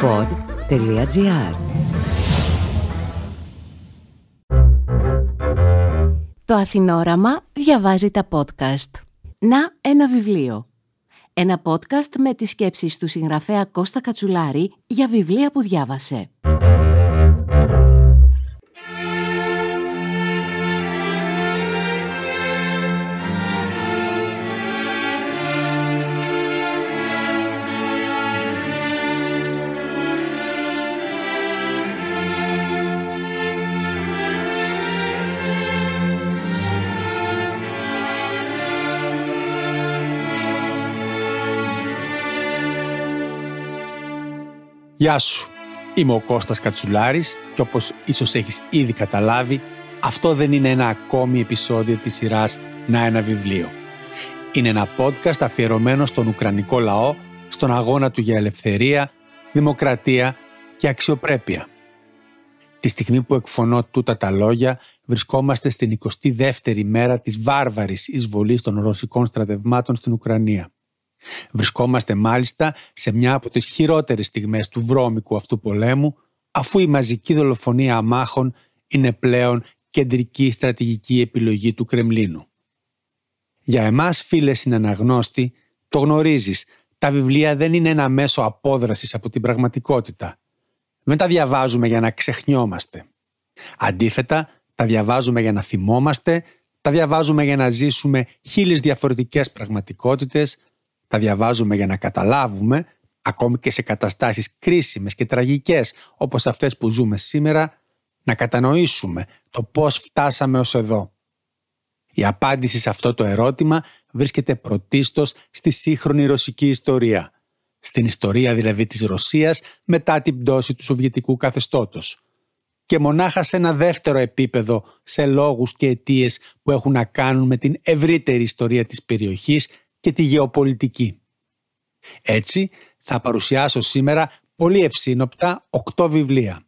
pod.gr Το Αθηνόραμα διαβάζει τα podcast. Να ένα βιβλίο. Ένα podcast με τις σκέψεις του συγγραφέα Κώστα Κατσουλάρη για βιβλία που διάβασε. Γεια σου. Είμαι ο Κώστας Κατσουλάρης και όπως ίσως έχεις ήδη καταλάβει, αυτό δεν είναι ένα ακόμη επεισόδιο της σειράς «Να ένα βιβλίο». Είναι ένα podcast αφιερωμένο στον Ουκρανικό λαό, στον αγώνα του για ελευθερία, δημοκρατία και αξιοπρέπεια. Τη στιγμή που εκφωνώ τούτα τα λόγια, βρισκόμαστε στην 22η μέρα της βάρβαρης εισβολής των ρωσικών στρατευμάτων στην Ουκρανία. Βρισκόμαστε μάλιστα σε μια από τις χειρότερες στιγμές του βρώμικου αυτού πολέμου, αφού η μαζική δολοφονία αμάχων είναι πλέον κεντρική στρατηγική επιλογή του Κρεμλίνου. Για εμάς φίλε συναναγνώστη, το γνωρίζεις, τα βιβλία δεν είναι ένα μέσο απόδρασης από την πραγματικότητα. Δεν τα διαβάζουμε για να ξεχνιόμαστε. Αντίθετα, τα διαβάζουμε για να θυμόμαστε, τα διαβάζουμε για να ζήσουμε χίλιες διαφορετικές πραγματικότητες, τα διαβάζουμε για να καταλάβουμε, ακόμη και σε καταστάσεις κρίσιμες και τραγικές όπως αυτές που ζούμε σήμερα, να κατανοήσουμε το πώς φτάσαμε ως εδώ. Η απάντηση σε αυτό το ερώτημα βρίσκεται πρωτίστως στη σύγχρονη ρωσική ιστορία. Στην ιστορία δηλαδή της Ρωσίας μετά την πτώση του Σοβιετικού καθεστώτος. Και μονάχα σε ένα δεύτερο επίπεδο σε λόγους και αιτίες που έχουν να κάνουν με την ευρύτερη ιστορία της περιοχής και τη γεωπολιτική. Έτσι, θα παρουσιάσω σήμερα πολύ ευσύνοπτα οκτώ βιβλία.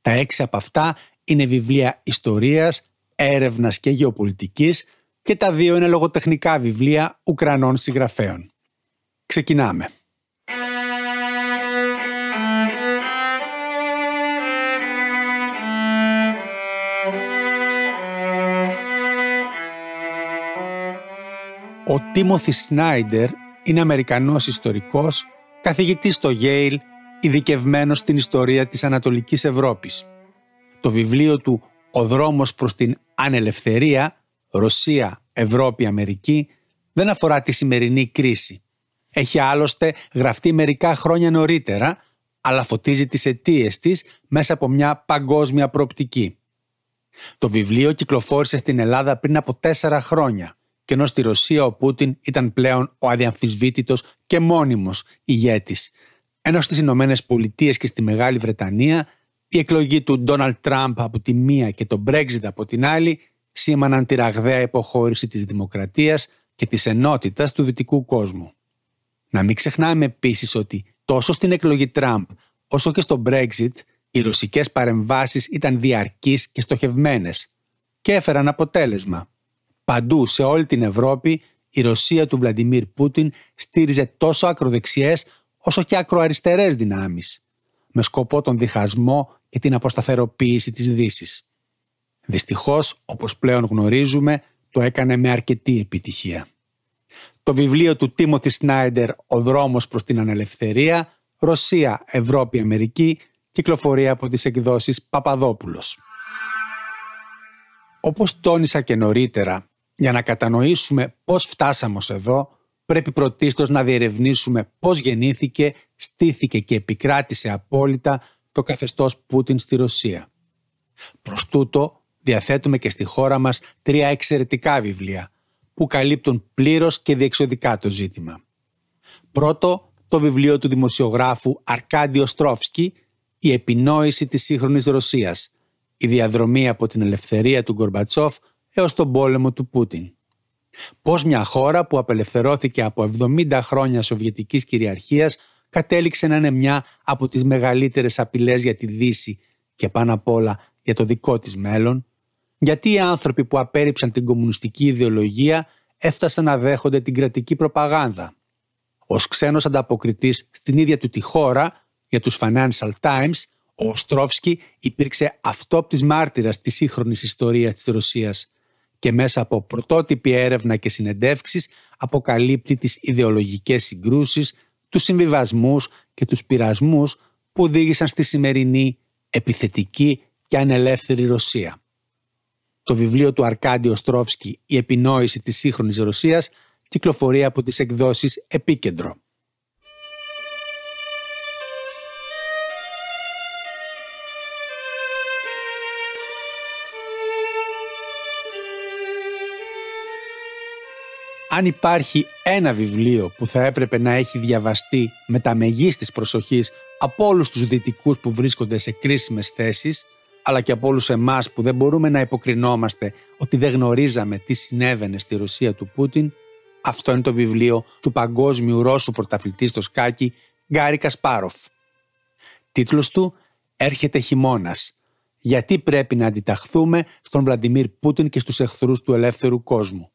Τα έξι από αυτά είναι βιβλία ιστορίας, έρευνας και γεωπολιτικής και τα δύο είναι λογοτεχνικά βιβλία Ουκρανών συγγραφέων. Ξεκινάμε. Ο Τίμωθη Σνάιντερ είναι Αμερικανός ιστορικός, καθηγητής στο Yale, ειδικευμένος στην ιστορία της Ανατολικής Ευρώπης. Το βιβλίο του «Ο δρόμος προς την ανελευθερία, Ρωσία, Ευρώπη, Αμερική» δεν αφορά τη σημερινή κρίση. Έχει άλλωστε γραφτεί μερικά χρόνια νωρίτερα, αλλά φωτίζει τις αιτίες της μέσα από μια παγκόσμια προοπτική. Το βιβλίο κυκλοφόρησε στην Ελλάδα πριν από τέσσερα χρόνια και ενώ στη Ρωσία ο Πούτιν ήταν πλέον ο αδιαμφισβήτητος και μόνιμος ηγέτης. Ενώ στις Ηνωμένες Πολιτείες και στη Μεγάλη Βρετανία η εκλογή του Ντόναλτ Τραμπ από τη μία και το Brexit από την άλλη σήμαναν τη ραγδαία υποχώρηση της δημοκρατίας και της ενότητας του δυτικού κόσμου. Να μην ξεχνάμε επίσης ότι τόσο στην εκλογή Τραμπ όσο και στο Brexit οι ρωσικές παρεμβάσεις ήταν διαρκείς και στοχευμένες και έφεραν αποτέλεσμα. Παντού σε όλη την Ευρώπη η Ρωσία του Βλαντιμίρ Πούτιν στήριζε τόσο ακροδεξιές όσο και ακροαριστερές δυνάμεις με σκοπό τον διχασμό και την αποσταθεροποίηση της δύσης. Δυστυχώς, όπως πλέον γνωρίζουμε, το έκανε με αρκετή επιτυχία. Το βιβλίο του Τίμωθη Σνάιντερ «Ο δρόμος προς την ανελευθερία» Ρωσία, Ευρώπη, Αμερική κυκλοφορεί από τις εκδόσεις Παπαδόπουλος. Όπως τόνισα και νωρίτερα, για να κατανοήσουμε πώς φτάσαμε ως εδώ, πρέπει πρωτίστως να διερευνήσουμε πώς γεννήθηκε, στήθηκε και επικράτησε απόλυτα το καθεστώς Πούτιν στη Ρωσία. Προς τούτο, διαθέτουμε και στη χώρα μας τρία εξαιρετικά βιβλία που καλύπτουν πλήρως και διεξοδικά το ζήτημα. Πρώτο, το βιβλίο του δημοσιογράφου Αρκάντιο Στρόφσκι «Η επινόηση της σύγχρονης Ρωσίας», η διαδρομή από την ελευθερία του Γκορμπατσόφ έως τον πόλεμο του Πούτιν. Πώς μια χώρα που απελευθερώθηκε από 70 χρόνια σοβιετικής κυριαρχίας κατέληξε να είναι μια από τις μεγαλύτερες απειλές για τη Δύση και πάνω απ' όλα για το δικό της μέλλον, γιατί οι άνθρωποι που απέρριψαν την κομμουνιστική ιδεολογία έφτασαν να δέχονται την κρατική προπαγάνδα; Ως ξένος ανταποκριτής στην ίδια του τη χώρα, Για τους Financial Times, ο Οστρόφσκι υπήρξε αυτόπτης μάρτυρας της σύγχρονης ιστορίας της Ρωσίας και μέσα από πρωτότυπη έρευνα και συνεντεύξεις αποκαλύπτει τις ιδεολογικές συγκρούσεις, τους συμβιβασμούς και τους πειρασμούς που οδήγησαν στη σημερινή επιθετική και ανελεύθερη Ρωσία. Το βιβλίο του Αρκάντι Οστρόφσκι «Η επινόηση της σύγχρονης Ρωσίας» κυκλοφορεί από τις εκδόσεις «Επίκεντρο». Αν υπάρχει ένα βιβλίο που θα έπρεπε να έχει διαβαστεί με τα μεγίστης προσοχής από όλους τους δυτικούς που βρίσκονται σε κρίσιμες θέσεις, αλλά και από όλους εμάς που δεν μπορούμε να υποκρινόμαστε ότι δεν γνωρίζαμε τι συνέβαινε στη Ρωσία του Πούτιν, αυτό είναι το βιβλίο του παγκόσμιου Ρώσου πρωταθλητής στο σκάκι Γκάρι Κασπάροφ. Τίτλος του «Έρχεται χειμώνας. Γιατί πρέπει να αντιταχθούμε στον Βλαντιμίρ Πούτιν και στους εχθρούς του ελεύθερου κόσμου»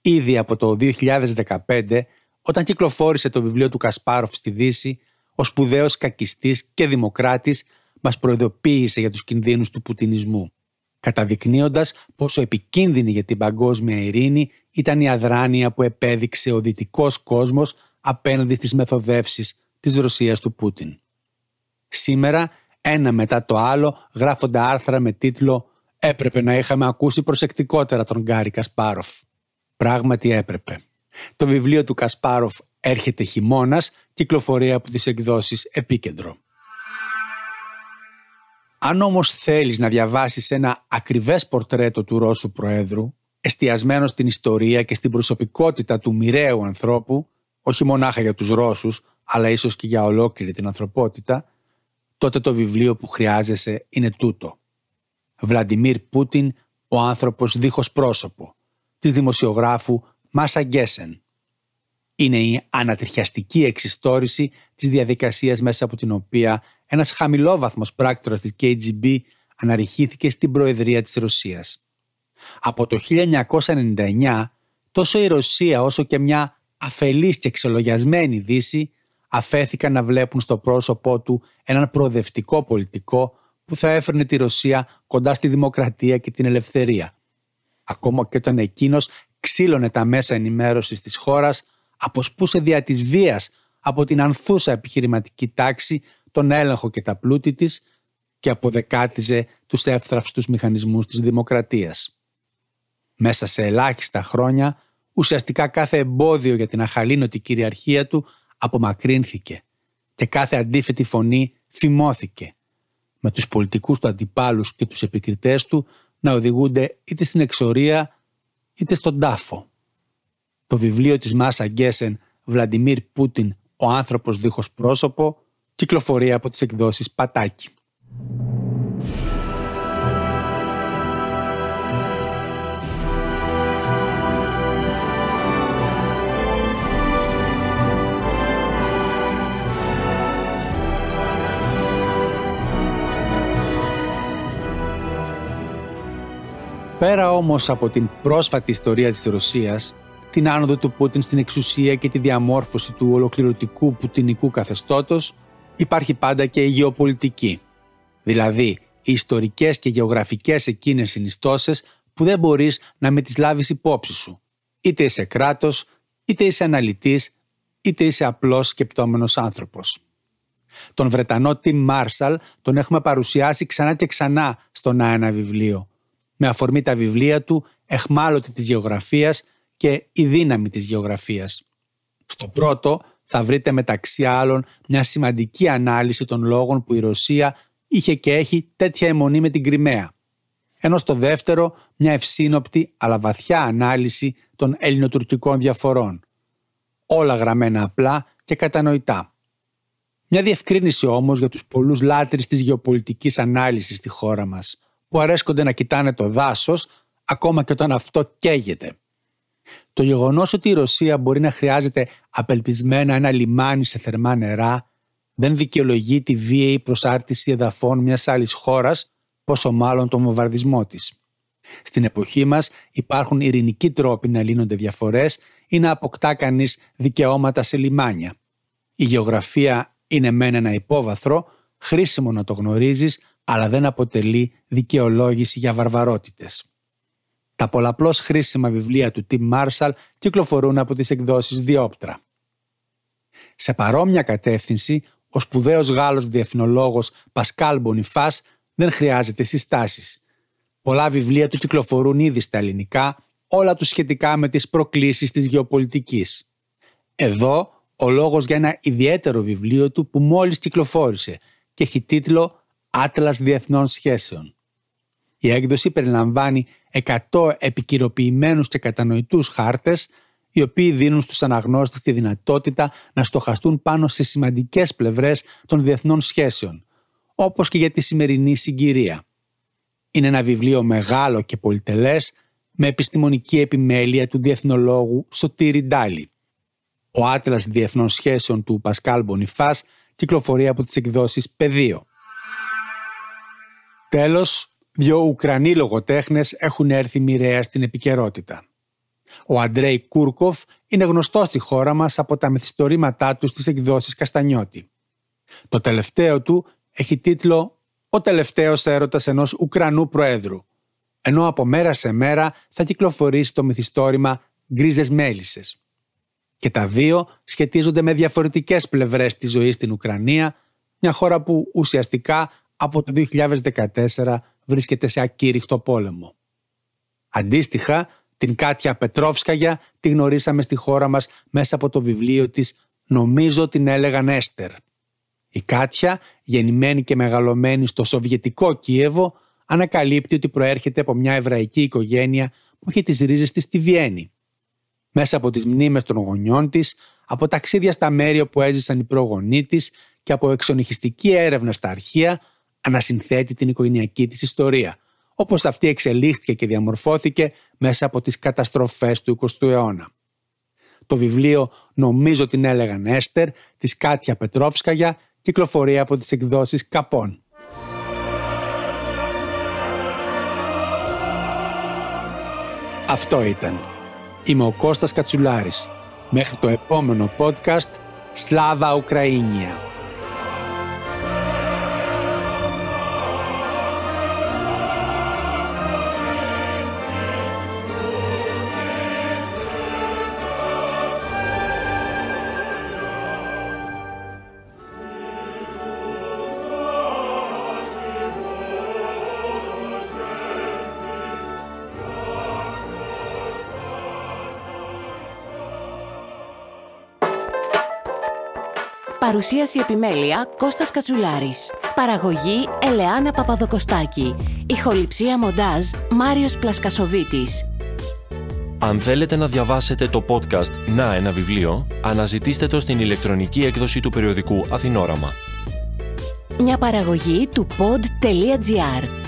ήδη από το 2015, όταν κυκλοφόρησε το βιβλίο του Κασπάροφ στη Δύση, ο σπουδαίος κακιστής και δημοκράτης μας προειδοποίησε για τους κινδύνους του πουτινισμού, καταδεικνύοντας πόσο επικίνδυνη για την παγκόσμια ειρήνη ήταν η αδράνεια που επέδειξε ο δυτικός κόσμος απέναντι στις μεθοδεύσεις της Ρωσίας του Πούτιν. Σήμερα, ένα μετά το άλλο, γράφονται άρθρα με τίτλο «Έπρεπε να είχαμε ακούσει προσεκτικότερα τον Γκάρι Κασπάροφ». Πράγματι έπρεπε. Το βιβλίο του Κασπάροφ «Έρχεται χειμώνας» κυκλοφορεί από τις εκδόσεις «Επίκεντρο». Αν όμως θέλεις να διαβάσεις ένα ακριβές πορτρέτο του Ρώσου Προέδρου, εστιασμένο στην ιστορία και στην προσωπικότητα του μοιραίου ανθρώπου, όχι μονάχα για τους Ρώσους, αλλά ίσως και για ολόκληρη την ανθρωπότητα, τότε το βιβλίο που χρειάζεσαι είναι τούτο. Βλαντιμίρ Πούτιν, ο άνθρωπος δίχως πρόσωπο, της δημοσιογράφου Μάσα Γκέσεν. Είναι η ανατριχιαστική εξιστόρηση της διαδικασίας μέσα από την οποία ένας χαμηλόβαθμος πράκτορας της KGB αναρριχήθηκε στην Προεδρία της Ρωσίας. Από το 1999, τόσο η Ρωσία όσο και μια αφελής και εξολογιασμένη Δύση αφέθηκαν να βλέπουν στο πρόσωπό του έναν προοδευτικό πολιτικό που θα έφερνε τη Ρωσία κοντά στη δημοκρατία και την ελευθερία, ακόμα και όταν εκείνος ξύλωνε τα μέσα ενημέρωσης της χώρας, αποσπούσε δια της βίας από την ανθούσα επιχειρηματική τάξη τον έλεγχο και τα πλούτη της και αποδεκάτιζε τους εύθραυστους μηχανισμούς της δημοκρατίας. Μέσα σε ελάχιστα χρόνια, ουσιαστικά κάθε εμπόδιο για την αχαλήνωτη κυριαρχία του απομακρύνθηκε και κάθε αντίθετη φωνή θυμώθηκε. Με τους πολιτικούς τους αντιπάλους και τους επικριτές του να οδηγούνται είτε στην εξορία είτε στον τάφο. Το βιβλίο της Μάσα Γκέσεν «Βλαντιμίρ Πούτιν, ο άνθρωπος δίχως πρόσωπο» κυκλοφορεί από τις εκδόσεις Πατάκη. Πέρα όμως από την πρόσφατη ιστορία της Ρωσίας, την άνοδο του Πούτιν στην εξουσία και τη διαμόρφωση του ολοκληρωτικού πουτινικού καθεστώτος, υπάρχει πάντα και η γεωπολιτική. Δηλαδή, οι ιστορικές και γεωγραφικές εκείνες συνιστώσεις που δεν μπορείς να με τις λάβεις υπόψη σου. Είτε είσαι κράτος, είτε είσαι αναλυτής, είτε είσαι απλός σκεπτόμενος άνθρωπος. Τον Βρετανό Τιμ Μάρσαλ τον έχουμε παρουσιάσει ξανά και ξανά στον ένα βιβλίο με αφορμή τα βιβλία του «Εχμάλωτη της γεωγραφίας» και «Η δύναμη της γεωγραφίας». Στο πρώτο θα βρείτε μεταξύ άλλων μια σημαντική ανάλυση των λόγων που η Ρωσία είχε και έχει τέτοια αιμονή με την Κρυμαία. Ενώ στο δεύτερο μια ευσύνοπτη αλλά βαθιά ανάλυση των ελληνοτουρκικών διαφορών. Όλα γραμμένα απλά και κατανοητά. Μια διευκρίνηση όμως για τους πολλούς λάτρεις της γεωπολιτικής ανάλυσης στη χώρα μας – που αρέσκονται να κοιτάνε το δάσος ακόμα και όταν αυτό καίγεται. Το γεγονός ότι η Ρωσία μπορεί να χρειάζεται απελπισμένα ένα λιμάνι σε θερμά νερά δεν δικαιολογεί τη βίαιη προσάρτηση εδαφών μιας άλλης χώρας, πόσο μάλλον τον βομβαρδισμό της. Στην εποχή μας υπάρχουν ειρηνικοί τρόποι να λύνονται διαφορές ή να αποκτά κανείς δικαιώματα σε λιμάνια. Η γεωγραφία είναι μεν ένα υπόβαθρο, χρήσιμο να το γνωρίζεις, αλλά δεν αποτελεί δικαιολόγηση για βαρβαρότητες. Τα πολλαπλώς χρήσιμα βιβλία του Tim Marshall κυκλοφορούν από τις εκδόσεις Διόπτρα. Σε παρόμοια κατεύθυνση, ο σπουδαίος Γάλλος διεθνολόγος Πασκάλ Μπονιφάς δεν χρειάζεται συστάσεις. Πολλά βιβλία του κυκλοφορούν ήδη στα ελληνικά, όλα τους σχετικά με τις προκλήσεις της γεωπολιτικής. Εδώ ο λόγος για ένα ιδιαίτερο βιβλίο του που μόλις κυκλοφόρησε και έχει τίτλο «Άτλας Διεθνών Σχέσεων». Η έκδοση περιλαμβάνει 100 επικυροποιημένους και κατανοητούς χάρτες οι οποίοι δίνουν στους αναγνώστες τη δυνατότητα να στοχαστούν πάνω σε σημαντικές πλευρές των διεθνών σχέσεων, όπως και για τη σημερινή συγκυρία. Είναι ένα βιβλίο μεγάλο και πολυτελές με επιστημονική επιμέλεια του διεθνολόγου Σωτήρη Ντάλι. Ο Άτλας Διεθνών Σχέσεων του Πασκάλ Μπονιφάς κυκλοφορεί από τις εκδόσεις Πεδίο. Τέλος, δύο Ουκρανοί λογοτέχνες έχουν έρθει μοιραία στην επικαιρότητα. Ο Αντρέι Κούρκοφ είναι γνωστός στη χώρα μας από τα μυθιστορήματά του στις εκδόσεις Καστανιώτη. Το τελευταίο του έχει τίτλο «Ο τελευταίος έρωτας ενός Ουκρανού Προέδρου», ενώ από μέρα σε μέρα θα κυκλοφορήσει το μυθιστόρημα «Γκρίζες Μέλισσες». Και τα δύο σχετίζονται με διαφορετικές πλευρές της ζωής στην Ουκρανία, μια χώρα που ουσιαστικά από το 2014 βρίσκεται σε ακήρυχτο πόλεμο. Αντίστοιχα, την Κάτια Πετρόφσκαγια τη γνωρίσαμε στη χώρα μας μέσα από το βιβλίο της «Νομίζω την έλεγαν Έστερ». Η Κάτια, γεννημένη και μεγαλωμένη στο Σοβιετικό Κίεβο, ανακαλύπτει ότι προέρχεται από μια εβραϊκή οικογένεια που έχει τις ρίζες της στη Βιέννη. Μέσα από τις μνήμες των γονιών της, από ταξίδια στα μέρη όπου έζησαν οι προγονείς της και από εξονυχιστική έρευνα στα αρχεία, ανασυνθέτει την οικογενειακή της ιστορία, όπως αυτή εξελίχθηκε και διαμορφώθηκε μέσα από τις καταστροφές του 20ου αιώνα. Το βιβλίο «Νομίζω την έλεγαν Έστερ» της Κάτια Πετρόφσκαγια κυκλοφορεί από τις εκδόσεις Καπών. Αυτό ήταν. Είμαι ο Κώστας Κατσουλάρης. Μέχρι το επόμενο podcast, Σλάβα Ουκραΐνια. Παρουσίαση επιμέλεια Κώστας Κατσουλάρης. Παραγωγή Ελεάνα Παπαδοκοστάκη. Ηχοληψία μοντάζ Μάριος Πλασκασοβίτης. Αν θέλετε να διαβάσετε το podcast «Να ένα βιβλίο», αναζητήστε το στην ηλεκτρονική έκδοση του περιοδικού Αθηνόραμα. Μια παραγωγή του pod.gr.